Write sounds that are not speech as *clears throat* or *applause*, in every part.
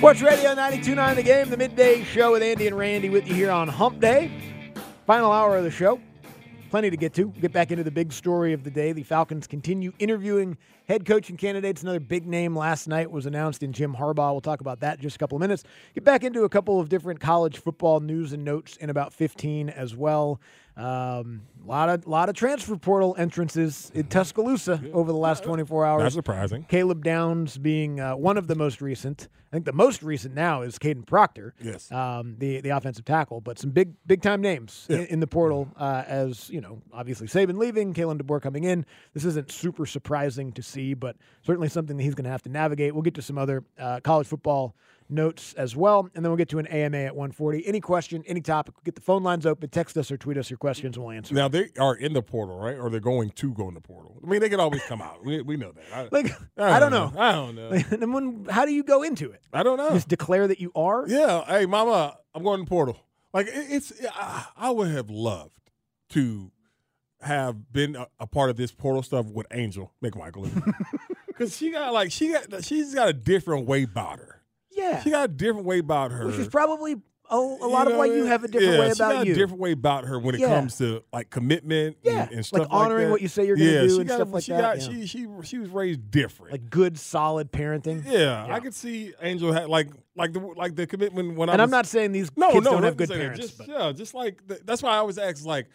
Sports Radio 92.9 The Game, the midday show with Andy and Randy with you here on Hump Day. Final hour of the show. Plenty to get to. Get back into the big story of the day. The Falcons continue interviewing head coaching candidates. Another big name last night was announced in Jim Harbaugh. We'll talk about that in just a couple of minutes. Get back into a couple of different college football news and notes in about 15 as well. Um, A lot of lot of transfer portal entrances in Tuscaloosa over the last 24 hours. Not surprising. Caleb Downs being uh, one of the most recent. I think the most recent now is Kadyn Proctor, Yes. um, the the offensive tackle. But some big big time names in, in the portal. Uh, as you know, obviously Saban leaving, Kalen DeBoer coming in. This isn't super surprising to see, but certainly something that he's going to have to navigate. We'll get to some other uh, college football notes as well, and then we'll get to an AMA at 140. Any question, any topic, get the phone lines open. Text us or tweet us your questions, and we'll answer. Now they are in the portal, right? Or they're going to go in the portal. I mean, they can always come out. We, we know that. I, Like I don't know. I don't know. and *laughs* when, how do you go into it? I don't know. Just declare that you are. Yeah. Hey, mama, I'm going to the portal. Like it, it's, I, I would have loved to have been a, a part of this portal stuff with Angel McMichael, because *laughs* she got like she got she's got a different way about her. Yeah. She got a different way about her. Which is probably Oh, a, a lot You of why you have a different yeah, way she got about a you. different way about her when it Yeah. comes to like commitment Yeah, and, and stuff like honoring that. what you say you're gonna yeah, do and got, stuff like she that, Got, yeah. She she she was raised different. like good, solid parenting. yeah. I could see Angel had like like the like the commitment when I And was, I'm not saying these no kids no don't have good parents. Just, but yeah, just like the, that's why I always ask like.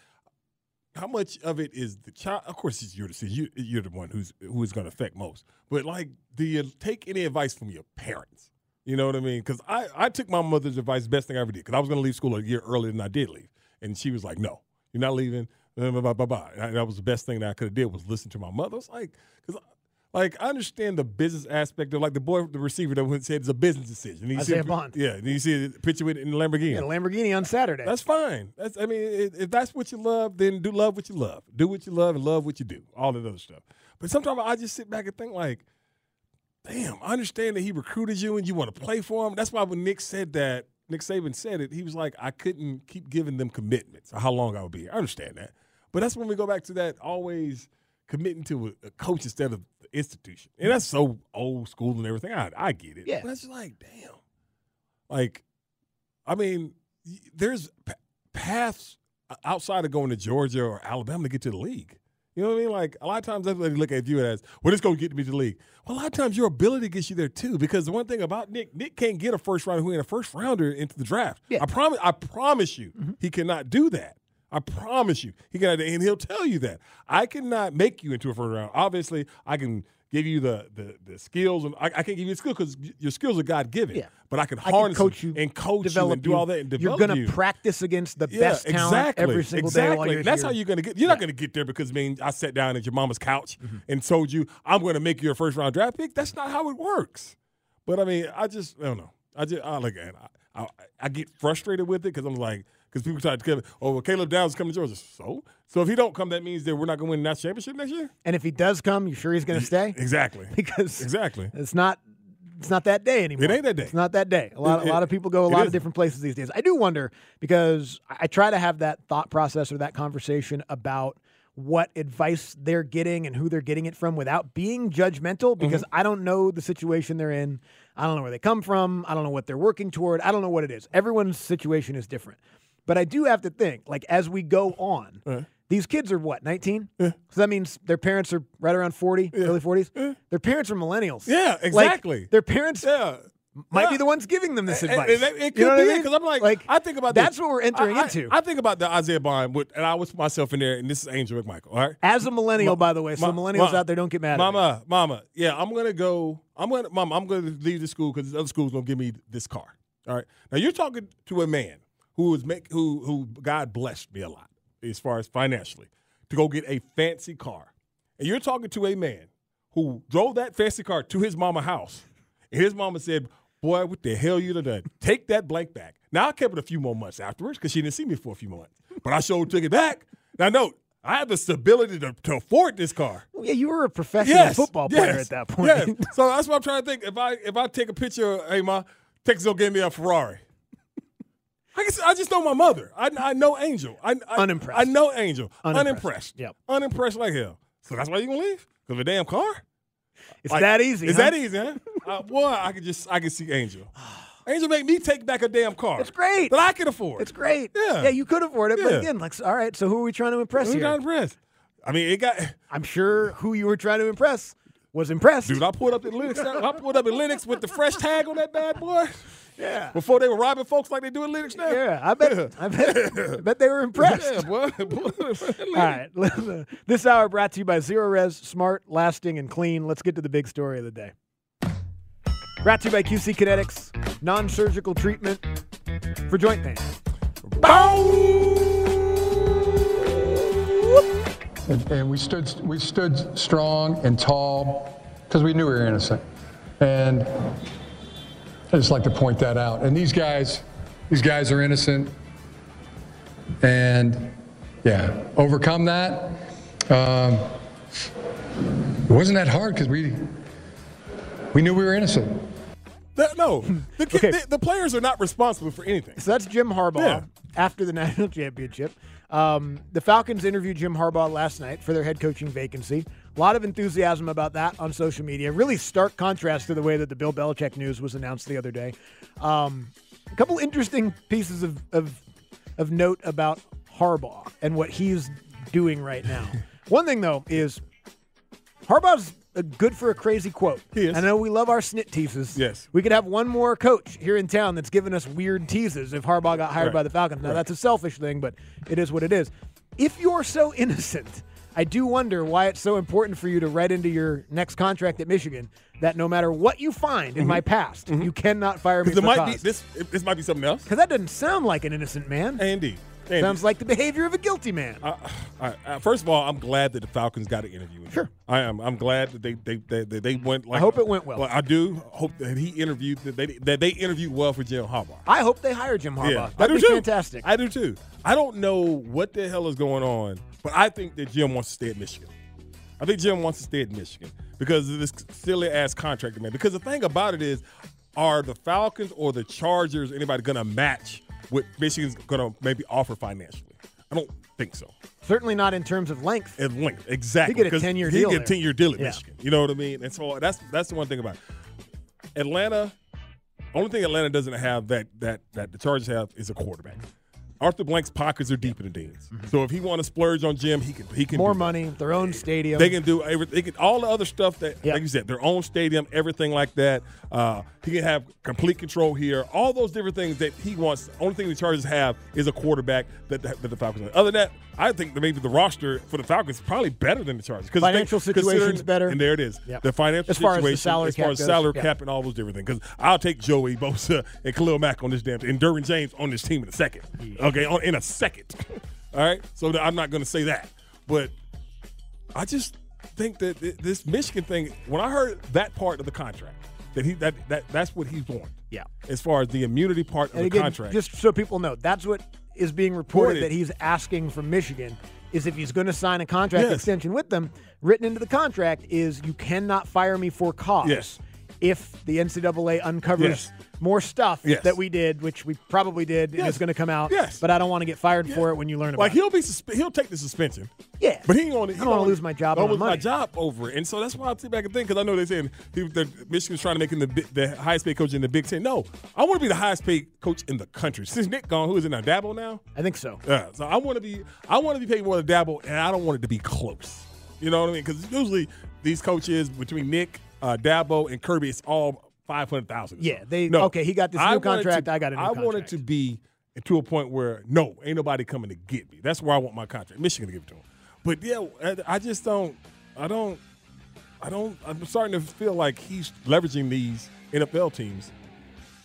How much of it is the child? Of course, it's your decision. You're the one who's who is going to affect most. But like, do you take any advice from your parents? You know what I mean? Because I, I took my mother's advice, best thing I ever did. Because I was going to leave school a year earlier than I did leave, and she was like, "No, you're not leaving." Blah, blah, blah, blah, blah. And that was the best thing that I could have did was listen to my mother. It's like, because like I understand the business aspect of like the boy, the receiver that went said it's a business decision. You see Isaiah a- Bond. yeah. And you see a picture with it in the Lamborghini. yeah, Lamborghini on Saturday. That's fine. That's I mean, if if that's what you love, then do love what you love. Do what you love and love what you do. All that other stuff. But sometimes I just sit back and think like, damn, I understand that he recruited you and you want to play for him. That's why when Nick said that, Nick Saban said it, he was like, I couldn't keep giving them commitments or how long I would be here. I understand that. But that's when we go back to that always committing to a, a coach instead of the institution. And that's so old school and everything. I, I get it. Yeah. But that's like, damn. Like, I mean, there's p- paths outside of going to Georgia or Alabama to get to the league. You know what I mean? Like a lot of times, that's what they look at you as, well, it's going to get me to the league. Well, a lot of times your ability gets you there too. Because the one thing about Nick, Nick can't get a first rounder who ain't a first rounder into the draft. Yeah. I promise. I promise you, mm-hmm. he cannot do that. I promise you, he cannot, and he'll tell you that. I cannot make you into a first round. Obviously, I can give you the the, the skills, and I, I can't give you the skills because your skills are God given. Yeah. But I can I can harness coach you, and coach develop you and do all that and You're gonna you. practice against the best talent every single exactly. day you're That's here. how you're gonna get. You're not gonna get there because I mean I sat down at your mama's couch Mm-hmm. and told you I'm gonna make you a first round draft pick. That's not how it works. But I mean, I just I don't know. I just I look at it. I, I, I get frustrated with it because I'm like because people try to me, oh, well, Caleb Downs is coming to Georgia. So so if he don't come, that means that we're not gonna win that championship next year. And if he does come, you sure he's going to stay? Exactly. *laughs* Because Exactly. it's not it's not that day anymore. It ain't that day. It's not that day. A lot, It- a lot of people go a lot of isn't. different places these days. I do wonder because I I try to have that thought process or that conversation about what advice they're getting and who they're getting it from without being judgmental because Mm-hmm. I don't know the situation they're in. I don't know where they come from. I don't know what they're working toward. I don't know what it is. Everyone's situation is different. But I do have to think, like, as we go on, Uh-huh. these kids are what, 19? So that means their parents are right around 40, early 40s. Their parents are millennials. Yeah, Like, exactly. their parents yeah. might be the ones giving them this advice. and it- it could you know be I mean? because I'm like, like, I think about that's this. what we're entering I- I- into. I think about the Isaiah Bond, with, and I was put myself in there, and this is Angel McMichael. All right, As a millennial, Ma- by the way, so ma- millennials ma- out there don't get mad at me. Mama, mama, yeah, I'm gonna go. I'm gonna, mama, I'm gonna leave the school because this other school's gonna give me this car. All right. Now you're talking to a man who was make who who God blessed me a lot as far as financially to go get a fancy car, and you're talking to a man who drove that fancy car to his mama house, and his mama said, "Boy, what the hell you done? Take that blank back." Now I kept it a few more months afterwards because she didn't see me for a few months, but I sure took it back. Now note, I have the stability to, to afford this car. Well, yeah, you were a professional Yes, football player yes, at that point. Yes. So that's what I'm trying to think. If I if I take a picture, hey ma, Texas will give me a Ferrari. I guess I just know my mother. I, I know Angel. I, I Unimpressed. I know Angel. Unimpressed. Unimpressed. Yep. Unimpressed like hell. So that's why you gonna leave? Because of a damn car? it's Like, that easy. Is huh? that easy, huh? *laughs* uh, boy, I could just I can see Angel. *sighs* Angel make me take back a damn car. It's great. That I can afford. It's great. Yeah. Yeah, you could afford it, but again, like, all right. So who are we trying to impress Who's here? not impressed? I mean, it got *laughs* I'm sure who you were trying to impress was impressed. dude. I pulled up in Lenox. I pulled up in Lenox with the fresh tag on that bad boy. Yeah. Before they were robbing folks like they do in Lenox now. Yeah, I bet. *laughs* I bet. I bet they were impressed. Yeah, boy. *laughs* All right. this hour brought to you by ZeroRez, smart, lasting, and clean. Let's get to the big story of the day. Brought to you by QC Kinetics, non surgical treatment for joint pain. And, and we stood we stood strong and tall because we knew we were innocent. And I just like to point that out. And these guys, these guys are innocent. And yeah, overcome that. Um, it wasn't that hard because we we knew we were innocent. That- no, the, *laughs* ki- Okay. the, the players are not responsible for anything. So that's Jim Harbaugh Yeah. after the *laughs* national championship. Um, the Falcons interviewed Jim Harbaugh last night for their head coaching vacancy. A lot of enthusiasm about that on social media. Really stark contrast to the way that the Bill Belichick news was announced the other day. Um, a couple interesting pieces of, of of note about Harbaugh and what he's doing right now. *laughs* One thing though is Harbaugh's good for a crazy quote. He is. I know we love our snit teases. Yes. We could have one more coach here in town that's given us weird teases if Harbaugh got hired Right. by the Falcons. Now, Right. that's a selfish thing, but it is what it is. If you're so innocent, I do wonder why it's so important for you to write into your next contract at Michigan that no matter what you find in my mm-hmm. past, mm-hmm. you cannot fire me Because for it might be this. This might be something else. Because that doesn't sound like an innocent man. Andy. Andy. Sounds like the behavior of a guilty man. I, I, first of all, I'm glad that the Falcons got an interview. Sure. I am. I'm glad that they they they, they, they went. Like, I hope it went well. I do hope that he interviewed that they that they interviewed well for Jim Harbaugh. I hope they hire Jim Harbaugh. Yeah, That'd I do be too. fantastic. I do too. I don't know what the hell is going on, but I think that Jim wants to stay at Michigan. I think Jim wants to stay at Michigan because of this silly ass contract man. Because the thing about it is, are the Falcons or the Chargers anybody going to match what Michigan's going to maybe offer financially? I don't think so. Certainly not in terms of length. At length, exactly. He get a 'Cause 10-year deal. he get a ten year deal at Yeah. Michigan. You know what I mean? And so that's that's the one thing about it. Atlanta. Only thing Atlanta doesn't have that that that the Chargers have is a quarterback. Arthur Blank's pockets are deeper than Dean's. So if he want to splurge on Jim, he can he can Mm-hmm. More money, their own stadium. They can do every, they can all the other stuff that, Yeah. like you said, their own stadium, everything like that. Uh, he can have complete control here. All those different things that he wants. The only thing the Chargers have is a quarterback that, that, that the Falcons. Have. Other than that, I think that maybe the roster for the Falcons is probably better than the Chargers because Financial situation's better. And there it is. Yep. The financial As far as the salary as far as goes, salary yeah. cap and all those different things. Because I'll take Joey Bosa *laughs* and Khalil Mack on this damn and Derwin James on this team in a second. Okay, on, in a second. all right. So I'm not going to say that, but I just think that th- this Michigan thing. When I heard that part of the contract, that he that that that's what he's doing. Yeah. As far as the immunity part of And the again, contract, just so people know, that's what is being reported Reported. that he's asking from Michigan is if he's going to sign a contract Yes. extension with them, written into the contract is you cannot fire me for cause. Yes. If the NCAA uncovers Yes. more stuff Yes. that we did, which we probably did, and it's going to come out. Yes. But I don't want to get fired for it when you learn about like it. he'll be suspe- he'll take the suspension. Yeah. But he ain't gonna. he I don't wanna gonna- lose my job I don't lose money. my job over it, and so that's why I sit back and think because I know they're saying he, that Michigan's trying to make him the, the highest paid coach in the Big Ten. No, I want to be the highest paid coach in the country. Since Nick gone, who is in now? Dabo now. I think so. Yeah, so I want to be I want to be paid more than Dabo, and I don't want it to be close. You know what I mean? Because usually these coaches between Nick, uh, Dabo, and Kirby, it's all five hundred thousand. Yeah, they- no. okay, he got this new wanted contract, to- I got a new I want it to be to a point where no, ain't nobody coming to get me. That's where I want my contract. Michigan to give it to him. But yeah, I- I just don't. I don't. I don't. I'm starting to feel like he's leveraging these NFL teams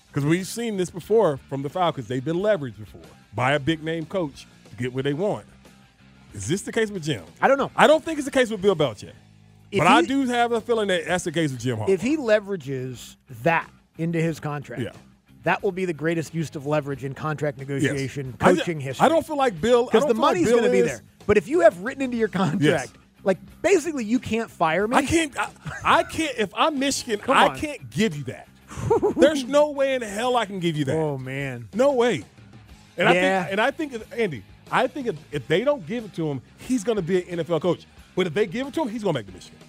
because we've seen this before from the Falcons. They've been leveraged before by a big name coach to get what they want. Is this the case with Jim? I don't know. I don't think it's the case with Bill Belichick. But I do have a feeling that that's the case with Jim Harbaugh. If he leverages that into his contract, Yeah. that will be the greatest use of leverage in contract Yes. negotiation, I- coaching history. I don't feel like Bill because the feel like money's going to be there. But if you have written into your contract, Yes. like basically you can't fire me. I can't. I, I can't. If I'm Michigan, I can't give you that. There's no way in hell I can give you that. Oh man. No way. And I think, and I think, Andy, I think if, if they don't give it to him, he's going to be an NFL coach. But if they give it to him, he's going to make the Michigan.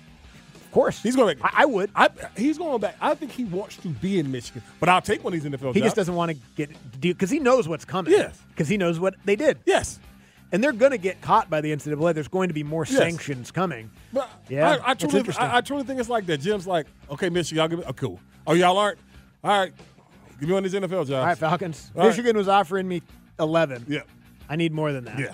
Of course. He's going to make. I, I would. I, he's going back. I think he wants to be in Michigan, but I'll take one of these NFL he jobs. just doesn't want to get because he knows what's coming. Yes. Because he knows what they did. Yes. And they're going to get caught by the NCAA. There's going to be more Yes. sanctions coming. But Yeah, I, I truly. I, I truly think it's like that. Jim's like, okay, Michigan, y'all give me, oh, cool. Oh, y'all aren't. All right, give me one of these NFL jobs. All right, Falcons. All right. Michigan was offering me 11. Yeah. I need more than that. Yeah.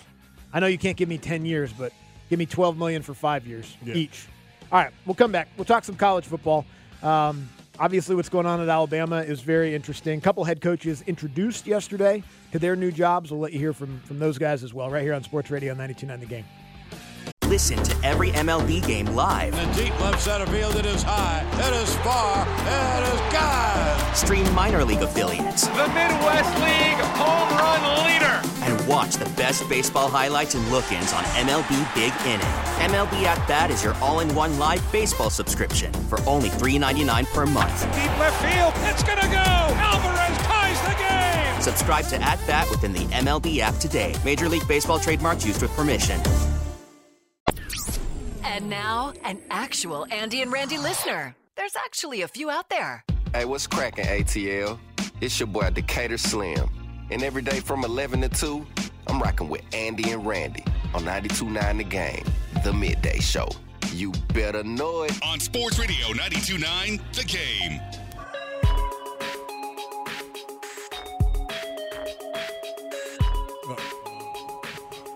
I know you can't give me 10 years, but give me 12 million for five years Yeah. each. All right, we'll come back. We'll talk some college football. Um, obviously, what's going on at Alabama is very interesting. A couple head coaches introduced yesterday to their new jobs. We'll let you hear from from those guys as well, right here on Sports Radio 92.9 The Game. Listen to every MLB game live. In the deep left center field, it is high, it is far, it is God. Stream minor league affiliates The Midwest League home run leader. And watch the best baseball highlights and look-ins on MLB Big Inning. MLB At Bat is your all-in-one live baseball subscription for only $3.99 per month. Deep left field. It's going to go. Alvarez ties the game. Subscribe to At Bat within the MLB app today. Major League Baseball trademarks used with permission. And now, an actual Andy and Randy listener. There's actually a few out there. Hey, what's cracking, ATL? It's your boy Decatur Slim. And every day from 11 to 2, I'm rocking with Andy and Randy on 92.9 The Game, the midday show. You better know it. on Sports Radio 92.9 The Game.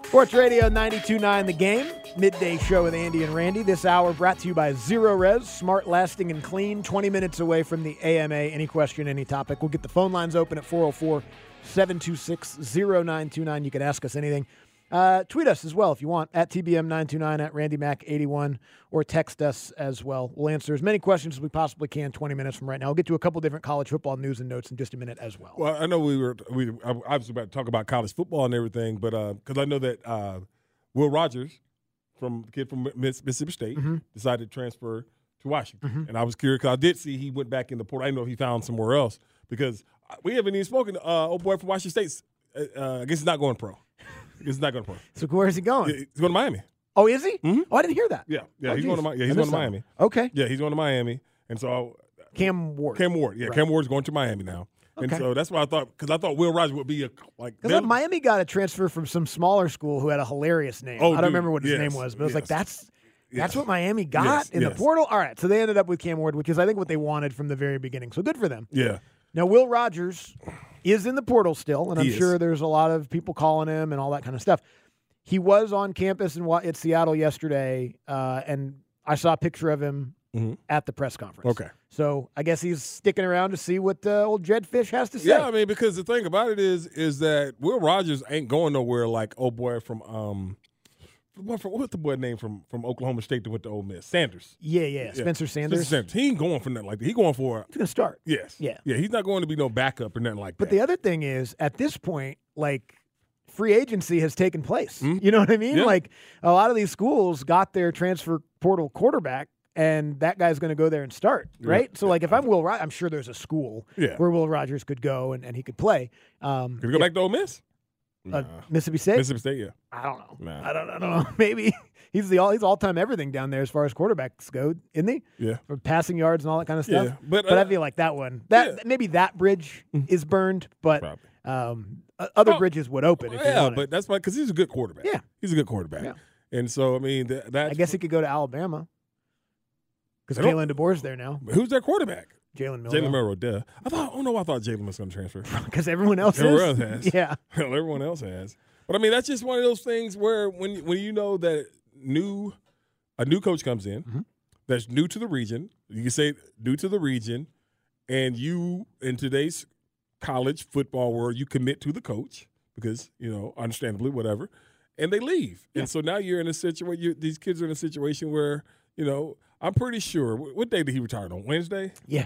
Sports Radio 92.9 The Game, midday show with Andy and Randy. This hour brought to you by ZeroRez, smart, lasting, and clean, 20 minutes away from the AMA. Any question, any topic. We'll get the phone lines open at 404 726 0929. You can ask us anything. Uh, tweet us as well if you want at TBM929 at RandyMac81 or text us as well. We'll answer as many questions as we possibly can 20 minutes from right now. We'll get to a couple different college football news and notes in just a minute as well. Well, I know we were we was about to talk about college football and everything, but because I know that uh, Will Rogers, from kid from Mississippi State, Mm-hmm. decided to transfer to Washington, and I was curious because I did see he went back in the port. I didn't know if he found somewhere else because we haven't even spoken. to uh, old boy from Washington State, uh, uh, I guess he's not going pro. I he's not going pro. So where's he going? He's going to Miami. Oh, is he? Oh, I didn't hear that. Yeah, yeah, Oh, he's geez. going to Mi- yeah, he's going to Miami. Okay. Yeah, he's going to Miami, and so Cam Ward. Cam Ward, yeah, Right. Cam Ward's going to Miami now, and so that's why I thought because I thought Will Rogers would be a like Because them- Miami got a transfer from some smaller school who had a hilarious name. Oh, I don't dude, remember what his yes, name was, but it was like that's that's Yes. what Miami got Yes, in the portal. All right, so they ended up with Cam Ward, which is I think what they wanted from the very beginning. So good for them. yeah. Now Will Rogers is in the portal still, and I'm is. sure there's a lot of people calling him and all that kind of stuff. He was on campus in at Seattle yesterday, uh, and I saw a picture of him Mhm. at the press conference. Okay. so I guess he's sticking around to see what uh, old Jedd Fisch has to say. Yeah, I mean, because the thing about it is, is that Will Rogers ain't going nowhere like old boy from um, from what's the boy name from from Oklahoma State that went to Ole Miss? Sanders. yeah, yeah. Yeah. Spencer Sanders. Sanders. He ain't going for nothing like that. He going for He's to start. yes, Yeah. yeah. He's not going to be no backup or nothing like But that. But the other thing is, at this point, like free agency has taken place. You know what I mean? Mm-hmm. Yeah. Like a lot of these schools got their transfer portal quarterback, and that guy's going to go there and start, right? So, like, if I'm Will, Rogers, I'm sure there's a school Yeah. where Will Rogers could go and, and he could play. Um, Can we go back to Ole Miss? Uh, Mississippi State. Mississippi State, yeah. I don't know. Nah. I don't. I don't know. *laughs* Maybe he's the all he's all time everything down there as far as quarterbacks go, isn't he? Yeah. For passing yards and all that kind of stuff. Yeah, but, but I uh, feel like that one that yeah. Mm-hmm. maybe that bridge is burned, but um, other Oh, bridges would open. If yeah, but that's why because he's a good quarterback. Yeah. he's a good quarterback. Yeah. And so I mean, that, I guess he could go to Alabama because Kalen DeBoer's there now. who's their quarterback? Jalen Miller. Jalen. Milroe, duh. I thought, oh no, I thought Jalen was going to transfer. *laughs* Because everyone else Everyone is. else has. *laughs* Yeah. *laughs* Hell, everyone else has. But I mean, that's just one of those things where when when you know that new a new coach comes in Mm-hmm. that's new to the region, you can say new to the region, and you in today's college football world, you commit to the coach because you know, understandably, whatever. and they leave. And so now you're in a situation. These kids are in a situation where you know. I'm pretty sure. What day did he retire on Wednesday? Yeah.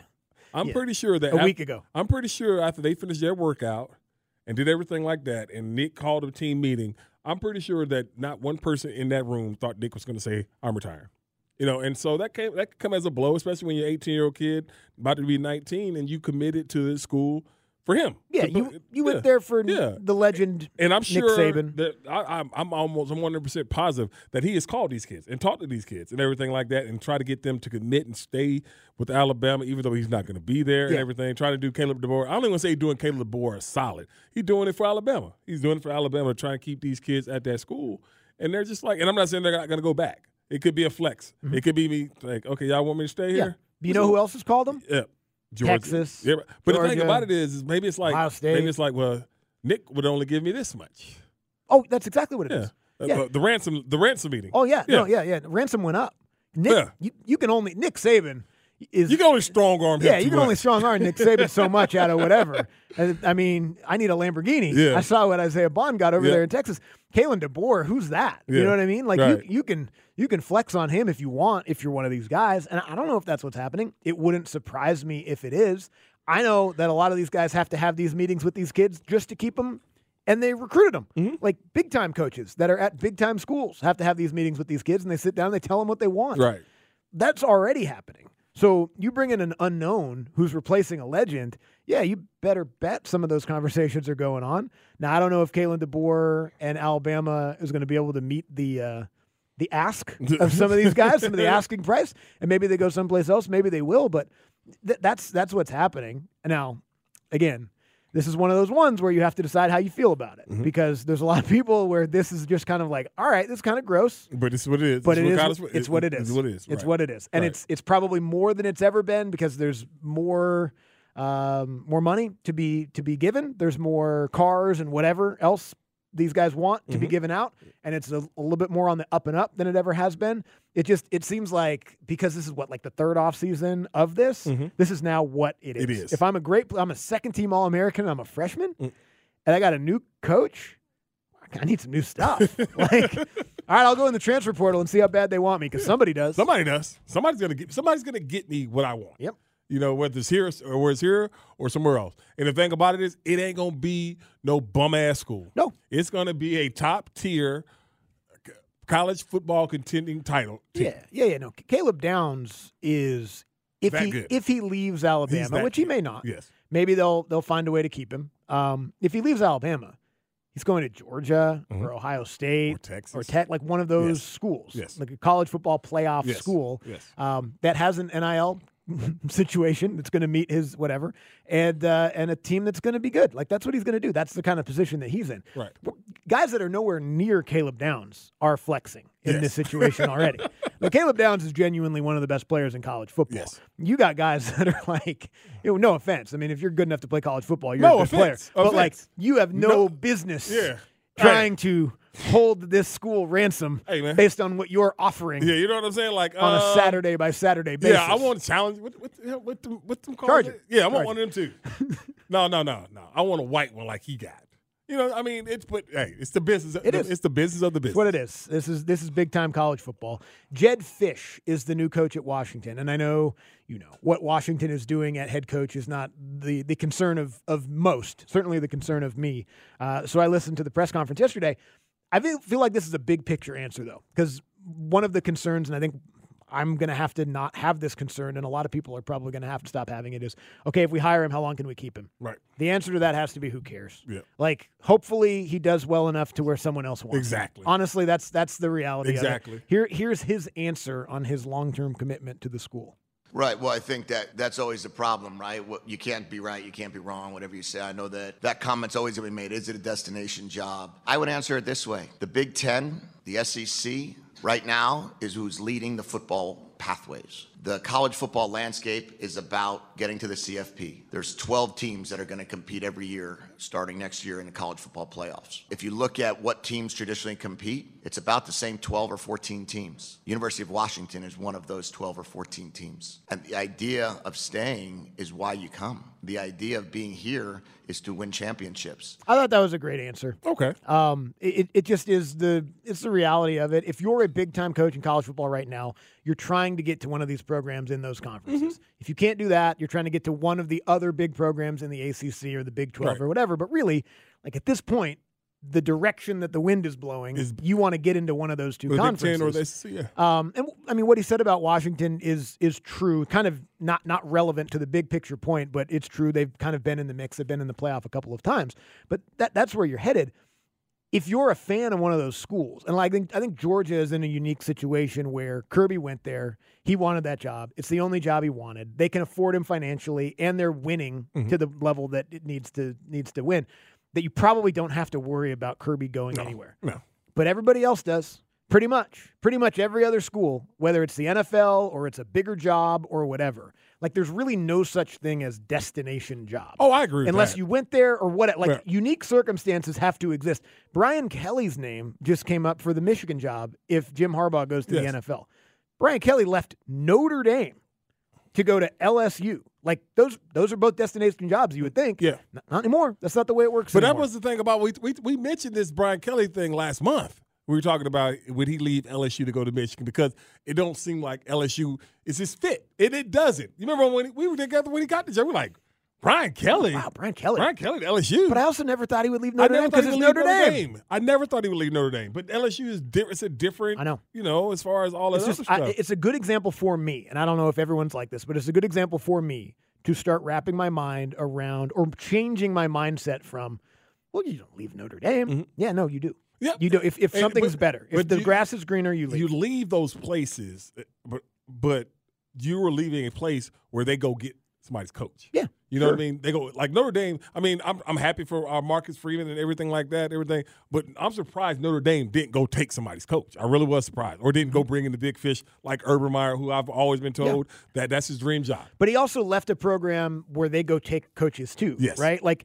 I'm Yeah. pretty sure that A af- week ago. I'm pretty sure after they finished their workout and did everything like that, and Nick called a team meeting. I'm pretty sure that not one person in that room thought Nick was going to say, "I'm retiring." You know, and so that came that could come as a blow, especially when you're 18 year old kid about to be 19 and you committed to this school for him. Yeah, To you you yeah. went there for Yeah. the legend And I'm sure Nick Saban. that I, I'm, I'm almost 100 percent positive that he has called these kids and talked to these kids and everything like that, and try to get them to commit and stay with Alabama, even though he's not going to be there and everything. Trying to do Caleb DeBoer. I don't even want to say doing Caleb DeBoer solid. He's doing it for Alabama. He's doing it for Alabama, trying to keep these kids at that school. And they're just like, and I'm not saying they're not going to go back. It could be a flex. It could be me like, okay, y'all want me to stay Mm-hmm. Yeah. here? You know who else has called him? Yeah. Georgia. Texas, Yeah, but the thing about it is, is maybe it's like maybe it's like, well, Nick would only give me this much. Oh, that's exactly what it Yeah. is. Uh, Yeah. uh, the ransom the ransom meeting. Oh yeah, no, yeah, yeah. Ransom went up. Nick, Yeah. you, you can only Nick Saban is You can only strong arm yeah, you can only strong arm Nick Saban so much out of whatever. *laughs* I mean, I need a Lamborghini. Yeah. I saw what Isaiah Bond got over Yeah. there in Texas. Kalen DeBoer, who's that? You know what I mean? Like Right. you, you can you can flex on him if you want, if you're one of these guys. And I don't know if that's what's happening. It wouldn't surprise me if it is. I know that a lot of these guys have to have these meetings with these kids just to keep them. And they recruited them. Mm-hmm. Like big time coaches that are at big time schools have to have these meetings with these kids and they sit down and they tell them what they want Right. that's already happening. So you bring in an unknown who's replacing a legend. Yeah, you better bet some of those conversations are going on. Now I don't know if Kalen DeBoer and Alabama is going to be able to meet the uh, the ask of some of these *laughs* guys, some of the asking price, and maybe they go someplace else. Maybe they will, but th- that's that's what's happening now. Again, this is one of those ones where you have to decide how you feel about Mm-hmm. it because there's a lot of people where this is just kind of like, all right, this is kind of gross But it's what it is. but it's it is college- it's what it is. It's what it is. It's right. what it is, and Right. it's it's probably more than it's ever been because there's more um, more money to be to be given. There's more cars and whatever else these guys want to Mm-hmm. be given out, and it's a, a little bit more on the up and up than it ever has been. It just it seems like because this is what like the third off season of this. This is now what it is. Mm-hmm. It is. If I'm a great, I'm a second team All American. I'm a freshman, Mm. and I got a new coach. I need some new stuff. *laughs* like, all right, I'll go in the transfer portal and see how bad they want me because somebody does. Somebody does. Somebody's gonna get. Somebody's gonna get me what I want. Yep. You know, whether it's here or whether it's here or somewhere else. And the thing about it is, it ain't gonna be no bum ass school. No. It's gonna be a top tier college football contending title. team. Yeah, yeah, yeah. No, Caleb Downs is if That he good. if he leaves Alabama, which he good. may not. Yes. Maybe they'll they'll find a way to keep him. Um, if he leaves Alabama, he's going to Georgia or Ohio State Or Texas. or Tech, like one of those Yes. schools, Yes. like a college football playoff Yes. school Yes. um, that has an NIL *laughs* situation that's going to meet his whatever, and uh, and a team that's going to be good. Like that's what he's going to do. That's the kind of position that he's in. Right. Guys that are nowhere near Caleb Downs are flexing in Yes. this *laughs* situation already. but Caleb Downs is genuinely one of the best players in college football. Yes. You got guys *laughs* that are like, you know, no offense. I mean, if you're good enough to play college football, you're No a good offense. player. But like, you have no, No. business Yeah. Trying to hold this school ransom Hey, based on what you're offering Yeah, you know what I'm saying? Like on a uh, Saturday by Saturday basis. Yeah, I want to challenge. What, what, what them, what them call Charge it? it. Yeah, I want Charge one of them too. *laughs* no, no, no, no. I want a white one like he got. You know, I mean, it's but hey, it's the business. It is. It's the business of the business. It's what it is. This is this is big time college football. Jedd Fisch is the new coach at Washington, and I know you know what Washington is doing at head coach is not the the concern of of most. Certainly the concern of me. Uh, so I listened to the press conference yesterday. I feel, feel like this is a big picture answer though, because one of the concerns, and I think I'm going to have to not have this concern, and a lot of people are probably going to have to stop having it. Is okay if we hire him, how long can we keep him? Right. The answer to that has to be who cares. Yeah. Like, hopefully he does well enough to where someone else wants. him. Exactly. Honestly, that's that's the reality. of it. Exactly. Here, here's his answer on his long-term commitment to the school. Right. Well, I think that that's always the problem, right? What, you can't be right, you can't be wrong, whatever you say. I know that that comment's always going to be made. Is it a destination job? I would answer it this way: the Big Ten, the SEC, right now is who's leading the football pathways. The college football landscape is about getting to the CFP. There's 12 teams that are going to compete every year starting next year in the college football playoffs. If you look at what teams traditionally compete, it's about the same 12 or 14 teams. University of Washington is one of those 12 or 14 teams. And the idea of staying is why you come The idea of being here is to win championships. I thought that was a great answer. Okay. Um, it, it just is the it's the reality of it. If you're a big time coach in college football right now, you're trying to get to one of these programs in those conferences. Mm-hmm. If you can't do that, you're trying to get to one of the other big programs in the ACC or the Big 12 Right. or whatever. But really, like at this point, the direction that the wind is blowing, Is- you want to get into one of those two Big conferences. Ten or the yeah. Um, and I mean, what he said about Washington is is true. Kind of not not relevant to the big picture point, but it's true. They've kind of been in the mix. They've been in the playoff a couple of times. But that that's where you're headed. If you're a fan of one of those schools, and like I think I think Georgia is in a unique situation where Kirby went there. He wanted that job. It's the only job he wanted. They can afford him financially, and they're winning mm-hmm. to the level that it needs to needs to win. That you probably don't have to worry about Kirby going anywhere No. but everybody else does. Pretty much. Pretty much every other school, whether it's the NFL or it's a bigger job or whatever. Like there's really no such thing as destination job. Oh, I agree with Unless that. you went there or what like Right. unique circumstances have to exist. Brian Kelly's name just came up for the Michigan job if Jim Harbaugh goes to Yes. the NFL. Brian Kelly left Notre Dame to go to LSU. Like those those are both destination jobs you would think. Yeah. Not, not anymore. That's not the way it works But that was the thing about we, we we mentioned this Brian Kelly thing last month. We were talking about would he leave LSU to go to Michigan because it don't seem like LSU is his fit, and it doesn't. You remember when we were together when he got the job? We were like Brian Kelly, Wow, Brian Kelly. Brian Kelly to LSU. But I also never thought he would leave Notre Dame because it's leave Notre Dame. I never thought he would leave Notre Dame, but LSU is different. It's a different. I know. You know, as far as all that It's other stuff. I, it's a good example for me, and I don't know if everyone's like this, but it's a good example for me to start wrapping my mind around or changing my mindset from, well, you don't leave Notre Dame. Mm-hmm. Yeah, no, you do. Yeah. You do. If, if something's but- better, if the you- grass is greener, you leave. you leave those places, uh, but but you were leaving a place where they go get somebody's coach. Yeah, You know what I mean? They go like Notre Dame. I mean, I'm I'm happy for our Marcus Freeman and everything like that, everything. But I'm surprised Notre Dame didn't go take somebody's coach. I really was surprised, or didn't go Mm-hmm. bring in the big fish like Urban Meyer, who I've always been told that that's his dream job. But he also left a program where they go take coaches too. Yes. Right? Like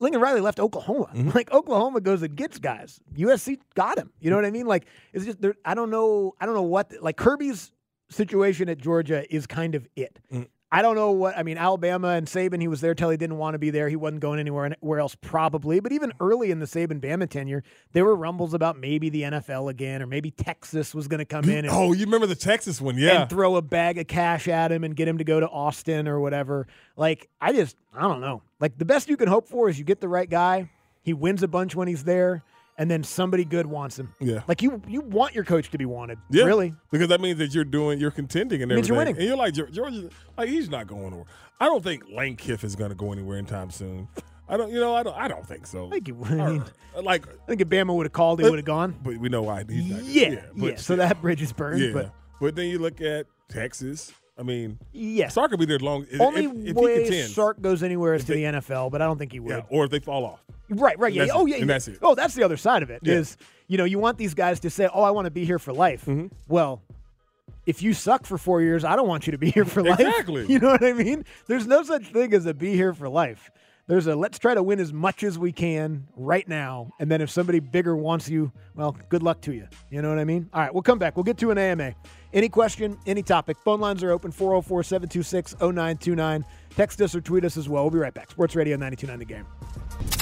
Lincoln Riley left Oklahoma. Mm-hmm. *laughs* Like Oklahoma goes and gets guys. USC got him. You know what I mean? Like it's just there, I don't know. I don't know what like Kirby's situation at Georgia is kind of it. Mm. I don't know what I mean. Alabama and Saban, he was there till he didn't want to be there. He wasn't going anywhere anywhere else probably. But even early in the Saban Bama tenure, there were rumbles about maybe the NFL again, or maybe Texas was going to come in. And, Oh, you remember the Texas one? Yeah. and throw a bag of cash at him and get him to go to Austin or whatever. Like, I just, I don't know. Like, the best you can hope for is you get the right guy, he wins a bunch when he's there, and then somebody good wants him. Yeah. Like, you you want your coach to be wanted. Yeah, Really. because that means that you're doing, you're contending and Means everything. you're winning. And you're like Geor- Georgia, like he's not going anywhere. I don't think Lane Kiff is going to go anywhere anytime soon. I don't, you know, I don't, I don't think so. I think, he, would. I, mean, *laughs* like, I think if Bama would have called, he would have gone. but we know why he's not. Yeah. Yeah. but so that bridge is burned. yeah. But But, then you look at Texas. I mean, yeah. Sark could be there long. Only if, if way contends, Sark goes anywhere is to they- the NFL, but I don't think he would. yeah, or if they fall off. Right, right, yeah. Oh, yeah. And that's it. Oh, that's the other side of it. Is Yeah. you know you want these guys to say, "Oh, I want to be here for life." Mm-hmm. Well, if you suck for four years, I don't want you to be *laughs* here for life. Exactly. *laughs* You know what I mean? There's no such thing as a be here for life. There's a let's try to win as much as we can right now, and then if somebody bigger wants you, well, good luck to you. You know what I mean? All right, we'll come back. We'll get to an AMA. Any question, any topic, phone lines are open 404 726 0929. Text us or tweet us as well. We'll be right back. Sports Radio 929 The Game.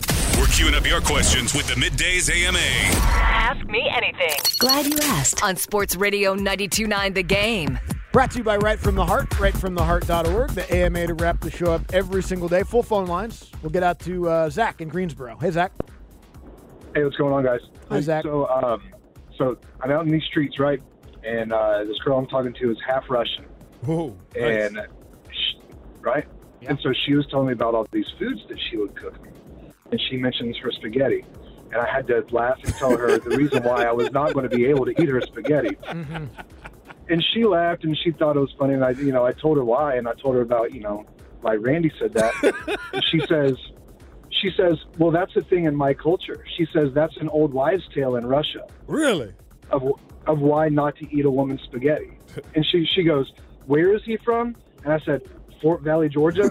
We're queuing up your questions with the Middays AMA. Ask me anything. Glad you asked. On Sports Radio 929 The Game. Brought to you by Right From the Heart, rightfromtheheart.org, the AMA to wrap the show up every single day. Full phone lines. We'll get out to uh, Zach in Greensboro. Hey, Zach. Hey, what's going on, guys? Hi, Zach. So, um, so I'm out in these streets, right? And uh, this girl I'm talking to is half Russian, Whoa. and sh right? And so she was telling me about all these foods that she would cook, and she mentions her spaghetti, and I had to laugh and tell her the reason why I was not going to be able to eat her spaghetti. Mm-hmm. And she laughed, and she thought it was funny, and I, you know, I told her why, and I told her about, you know, why Randy said that. *laughs* and she says, she says, well, that's a thing in my culture. She says that's an old wives' tale in Russia Really? of of why not to eat a woman's spaghetti. And she she goes, "Where is he from?" And I said, "Fort Valley, Georgia." *laughs*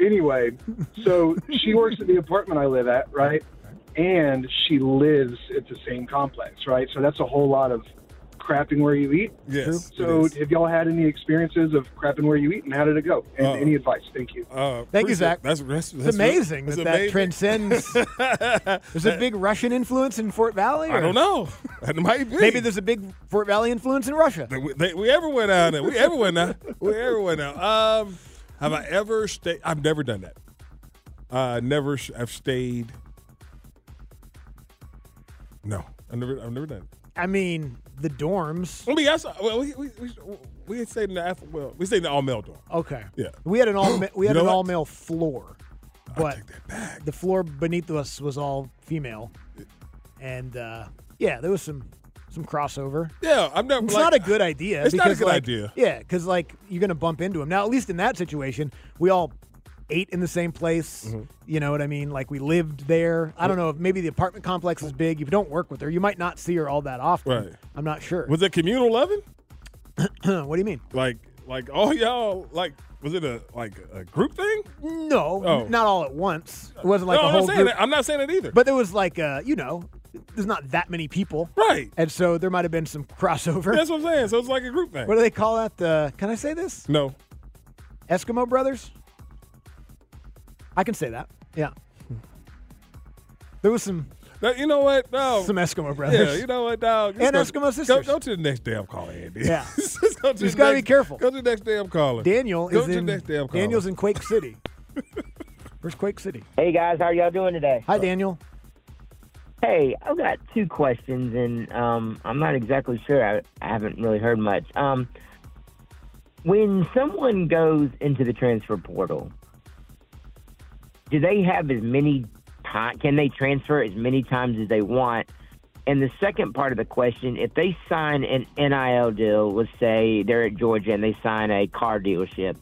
anyway, so she works at the apartment I live at, right? And she lives at the same complex, right? So that's a whole lot of crapping where you eat. Yes, So, have y'all had any experiences of crapping where you eat, and how did it go? And Uh, any advice? Thank you. Uh, Thank you, Zach. That's, that's, It's that's amazing that's that that amazing. transcends. *laughs* There's a big Russian influence in Fort Valley. I don't know. That might be. Maybe there's a big Fort Valley influence in Russia. We, they, we everywhere down there. We everywhere now. We everywhere now. Um, have I ever stayed? I've never done that. Uh, never. sh- I've stayed. No, I've never. I've never done. it. I mean, the dorms. Well, yes. Well, we we we, we stayed in the well, we stayed in the all male dorm. Okay. Yeah. We had an all we You had know an what? all male floor, but the floor beneath us was all female, and uh, yeah, there was some some crossover. Yeah, I'm never. It's like- not a good idea. It's not a good like, idea. Yeah, because like you're gonna bump into him. Now, at least in that situation, we all ate in the same place. Mm-hmm. You know what I mean? Like we lived there. I don't know if maybe the apartment complex is big. If you don't work with her, you might not see her all that often. Right. I'm not sure. Was it communal loving? *clears throat* what do you mean? Like, like all y'all like. Was it a like a group thing? No, Oh. not all at once. It wasn't like no, a I'm whole not saying group. that. I'm not saying it either. But there was like, uh, you know, there's not that many people, right? And so there might have been some crossover. That's what I'm saying. So it's like a group thing. What do they call that? Uh, can I say this? No. Eskimo brothers. I can say that. Yeah. There was some No, you know what? No. some Eskimo brothers. Yeah, you know what, dog? And Just Eskimo sisters. Go, go to the next damn caller, Andy. Yeah. *laughs* Just go to Just gotta be careful. Go to the next damn caller. Daniel go is to in the next damn caller. Daniel's in Quake City. *laughs* Where's Quake City? Hey guys, how y'all doing today? Hi, Daniel. Hey, I've got two questions, and um, I'm not exactly sure. I, I haven't really heard much. Um, when someone goes into the transfer portal, do they have as many time? Can they transfer as many times as they want? And the second part of the question: If they sign an NIL deal, let's say they're at Georgia and they sign a car dealership,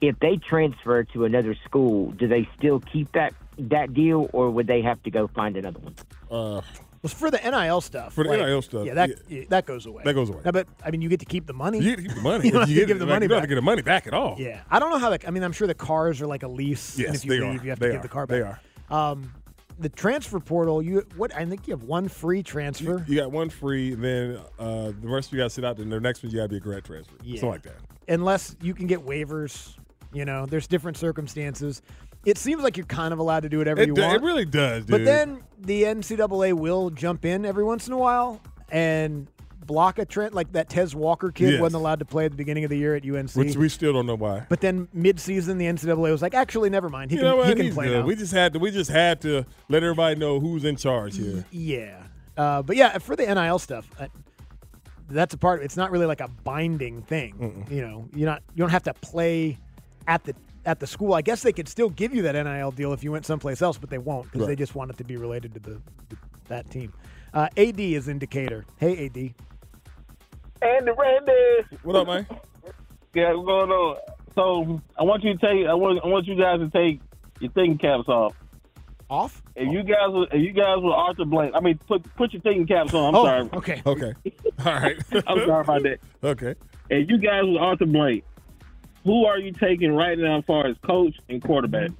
if they transfer to another school, do they still keep that that deal, or would they have to go find another one? Uh, Was for the NIL stuff. For the like, NIL stuff, Yeah, that yeah. yeah, that goes away. That goes away. No, but I mean, you get to keep the money. You get to keep the money. you don't have you to get give it, the like, money you don't back. have to get the money back at all. Yeah, I don't know how. Like, I mean, I'm sure the cars are like a lease. and Yes, if you they leave, are. you have They to give the car back. They back. Um, the transfer portal, you what? I think you have one free transfer. You got one free, then uh, the rest of you got to sit out. Then the next one you got to be a grad transfer. Yeah. Something like that. unless you can get waivers. You know, there's different circumstances. It seems like you're kind of allowed to do whatever It, you do- want. it really does, dude. But then the NCAA will jump in every once in a while and block a trend like that Tez Walker kid Yes. wasn't allowed to play at the beginning of the year at UNC. which we still don't know why. but then mid-season, the NCAA was like, actually, never mind. He you can, he can He's play good. now. We just had to. We just had to let everybody know who's in charge here. Yeah. Uh, but yeah, for the NIL stuff, uh, that's a part. It's not really like a binding thing. You know, you're not. You don't have to play at the at the school. I guess they could still give you that NIL deal if you went someplace else, but they won't because they just want it to be related to the, that team. Uh, AD is in Decatur. Hey, AD. Andy Randy. What up, man? *laughs* Yeah, what's going on? So I want you to take. I want. I want you guys to take your thinking caps off. Off? If you guys, were, if you guys were Arthur Blank, I mean, put put your thinking caps on. I'm Oh, sorry. Okay. Okay. *laughs* All right. I'm sorry about that. *laughs* Okay. If you guys was Arthur Blank, who are you taking right now as far as coach and quarterback?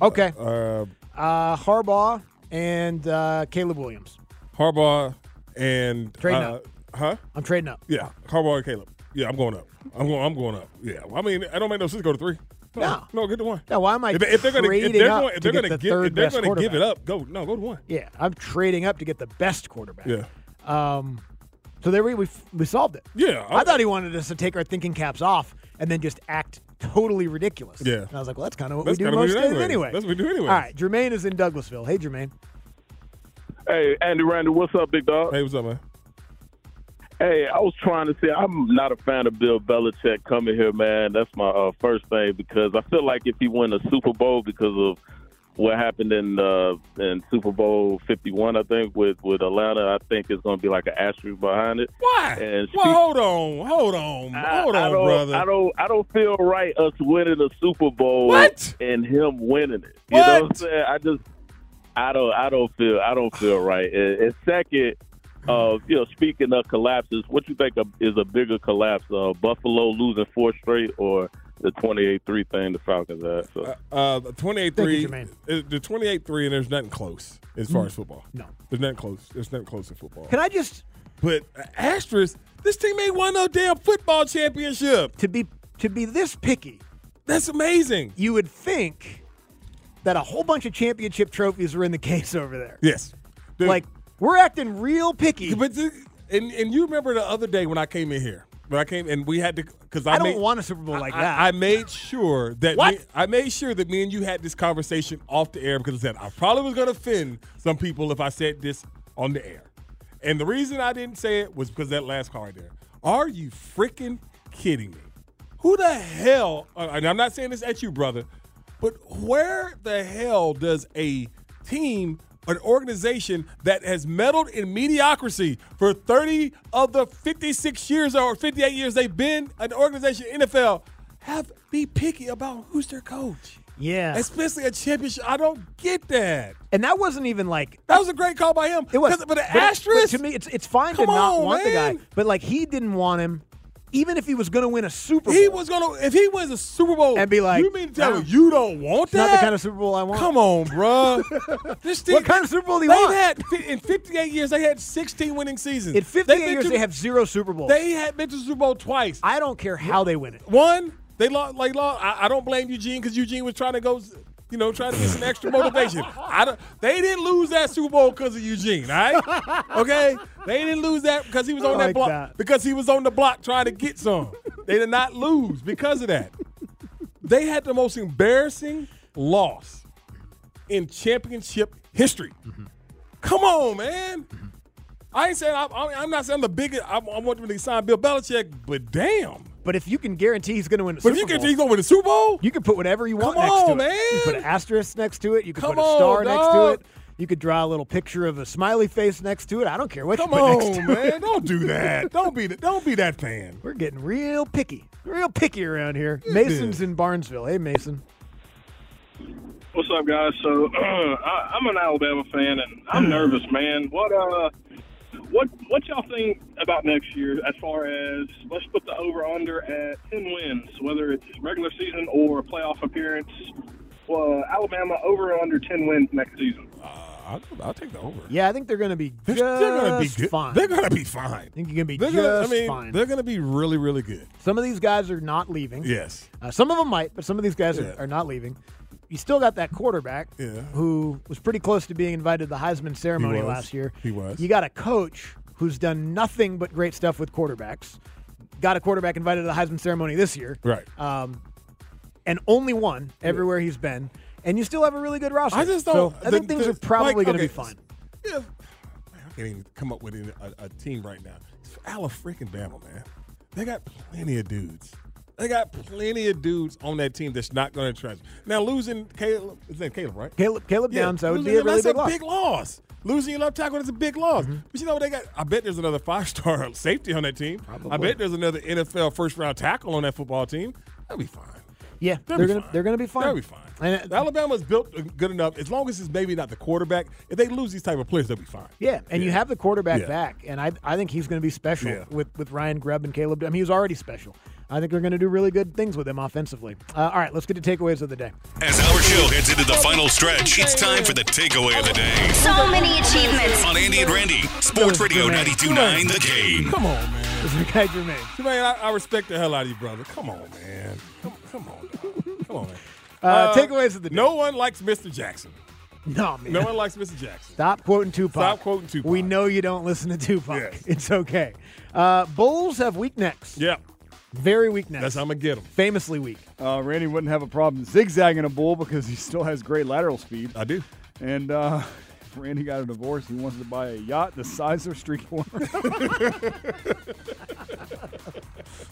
Okay. Uh, Uh, Harbaugh and uh, Caleb Williams. Harbaugh and Trading uh, up. Huh? I'm trading up. Yeah, Harbaugh and Caleb. Yeah, I'm going up. I'm going. I'm going up. Yeah. I mean, I don't make no sense to go to three. No. no, get to one. Now, why am I If, if they're going to, if trading they're going, if to they're get going the to give, third if they're going to give it up, go no, go to one. Yeah, I'm trading up to get the best quarterback. Yeah. Um, so there we we, we solved it. Yeah, I, thought he wanted us to take our thinking caps off and then just act totally ridiculous. Yeah. and I was like, well, that's kind of what That's we do most days anyway. anyway. That's what we do anyway. All right, Jermaine is in Douglasville. Hey, Jermaine. Hey, Andy Randall, what's up, big dog? Hey, what's up, man? Hey, I was trying to say I'm not a fan of Bill Belichick coming here, man. That's my uh, first thing because I feel like if he win a Super Bowl because of what happened in uh, in Super Bowl 51, I think with with Atlanta, I think it's going to be like an asterisk behind it. Why? And Well, hold on, hold on, hold I on, don't, brother. I don't. I don't feel right us winning a Super Bowl What? and him winning it. You know what I'm saying? I just. I don't. I don't feel. I don't feel right. And, and second, uh, you know, speaking of collapses, what you think is a bigger collapse? Uh, Buffalo losing four straight, or the 28-3 thing the Falcons had? So. Uh, the 28 Thank you, 3, Jermaine. the 28 3, and there's nothing close as far as football. No. There's nothing close. There's nothing close in football. Can I just But uh, asterisk, this team ain't won no damn football championship. To be to be this picky, that's amazing. You would think that a whole bunch of championship trophies are in the case over there. Yes, Dude. like we're acting real picky. But the, and and you remember the other day when I came in here when I came and we had to because I, I, don't made, want a Super Bowl like I, that. I made sure that me- I made sure that me and you had this conversation off the air because I said I probably was going to offend some people if I said this on the air. And the reason I didn't say it was because that last card there. Are you freaking kidding me? Who the hell? uh, And I'm not saying this at you, brother, but where the hell does a team, an organization that has meddled in mediocrity for 30 of the 56 years or 58 years they've been an organization in NFL have be picky about who's their coach? yeah, Especially a championship. I don't get that. and that wasn't even like That was a great call by him. It was, but an but- asterisk. but to me, it's it's fine to not on, want the guy, but like he didn't want him, even if he was going to win a Super Bowl. he was gonna if he wins a Super Bowl And be like, you mean to tell "Nah, me you don't want that? not the kind of Super Bowl I want. Come on, bruh. *laughs* this team, What kind of Super Bowl do you want? had in 58 years. They had 16 winning seasons. In 58 They've years, to- they have zero Super Bowls. They had been to the Super Bowl twice. I don't care how they win it. One, they lost. Like lost. I, I don't blame Eugene because Eugene was trying to go. You know, trying to get some extra motivation. I don't, they didn't lose that Super Bowl because of Eugene, all right? Okay, they didn't lose that because he was on I that block. that. Because he was on the block trying to get some. They did not lose because of that. They had the most embarrassing loss in championship history. Come on, man. I ain't saying I, I'm not saying I'm the biggest. I, I want them to sign Bill Belichick, but damn. But if you can guarantee he's going to win a But Super if you can, Bowl, he's gonna win the Super Bowl. you can put whatever you want Come next to on, it. man. You can put an asterisk next to it. You can Come put a star on, next to it. You could draw a little picture of a smiley face next to it. I don't care what Come you put next on, to man. it. Don't do *laughs* that. Don't be that. Don't be that fan. We're getting real picky, real picky around here. Mason's in Barnesville. Hey, Mason. What's up, guys? So *clears throat* I, I'm an Alabama fan, and I'm *clears throat* nervous, man. What uh, what what y'all think about next year? As far as let's put the over under at ten wins, whether it's regular season or a playoff appearance. Well, Alabama over or under ten wins next season. I'll, I'll take the over. Yeah, I think they're going to be They're, just they're gonna be good. fine. They're gonna be fine. I think you're going to be They're just gonna, I mean, fine. they're gonna be really, really good. Some of these guys are not leaving. Yes. Uh, some of them might, but some of these guys Yeah. are, are not leaving. You still got that quarterback Yeah. who was pretty close to being invited to the Heisman ceremony was. last year. He was. You got a coach who's done nothing but great stuff with quarterbacks. Got a quarterback invited to the Heisman ceremony this year. Right. Um, and only one everywhere he's been. And you still have a really good roster. I just don't. I think things the- are probably like, going to okay, be fine. Yeah, man, I can't even come up with a, a team right now. It's Ala freaking Bama, man. They got plenty of dudes. They got plenty of dudes on that team that's not going to transfer. Now losing Caleb, is that Caleb, right? Caleb, Caleb Yeah, Downs, that would be a really that's big loss. big loss. Losing your left tackle is a big loss. But you know what they got? I bet there's another five star *laughs* safety on that team. I bet there's another NFL first round tackle on that football team. That'll be fine. Yeah, They'll they're gonna fine. they're gonna be fine. They'll be fine. And, uh, Alabama's built good enough. As long as it's maybe not the quarterback, if they lose these type of players, they'll be fine. Yeah, and you have the quarterback Yeah. back, and I I think he's going to be special Yeah. with with Ryan Grubb and Caleb. I mean, he was already special. I think they're going to do really good things with him offensively. Uh, all right, let's get to takeaways of the day. As our show heads into the final stretch, it's time for the takeaway of the day. So many achievements. On Andy and Randy, Sports Radio 92.9 The Game. Come on, man. This is Guy Jermaine. Man, I, I respect the hell out of you, brother. Come on, man. Come, come on, dog. come on, man. Uh, takeaways of the day. No one likes Mr. Jackson. No, man. No one likes Mr. Jackson. Stop quoting Tupac. Stop quoting Tupac. We know you don't listen to Tupac. Yes. *laughs* It's okay. Uh, Bulls have weak necks. Yeah, Very weak necks. that's how I'm gonna get him. Famously weak. Uh, Randy wouldn't have a problem zigzagging a bull because he still has great lateral speed. I do. And uh, if *laughs* Randy got a divorce, he wants to buy a yacht the size of a Street Corner. *laughs*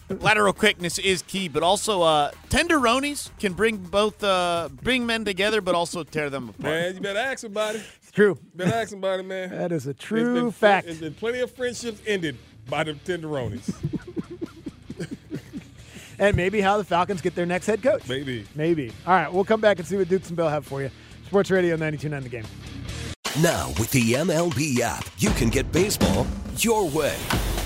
Lateral quickness is key, but also uh, tenderonis can bring both uh, bring men together, but also tear them apart. Man, you better ask somebody. It's true. Better ask somebody, man. That is a There's true been- fact. There's been plenty of friendships ended by the tenderonis. *laughs* And maybe how the Falcons get their next head coach. Maybe. Maybe. All right, we'll come back and see what Dukes and Bell have for you. Sports Radio 92.9 The Game. Now, with the MLB app, you can get baseball your way.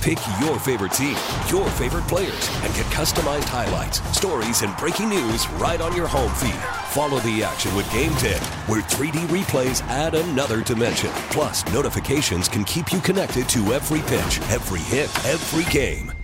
Pick your favorite team, your favorite players, and get customized highlights, stories, and breaking news right on your home feed. Follow the action with Game Day, where 3D replays add another dimension. Plus, notifications can keep you connected to every pitch, every hit, every game.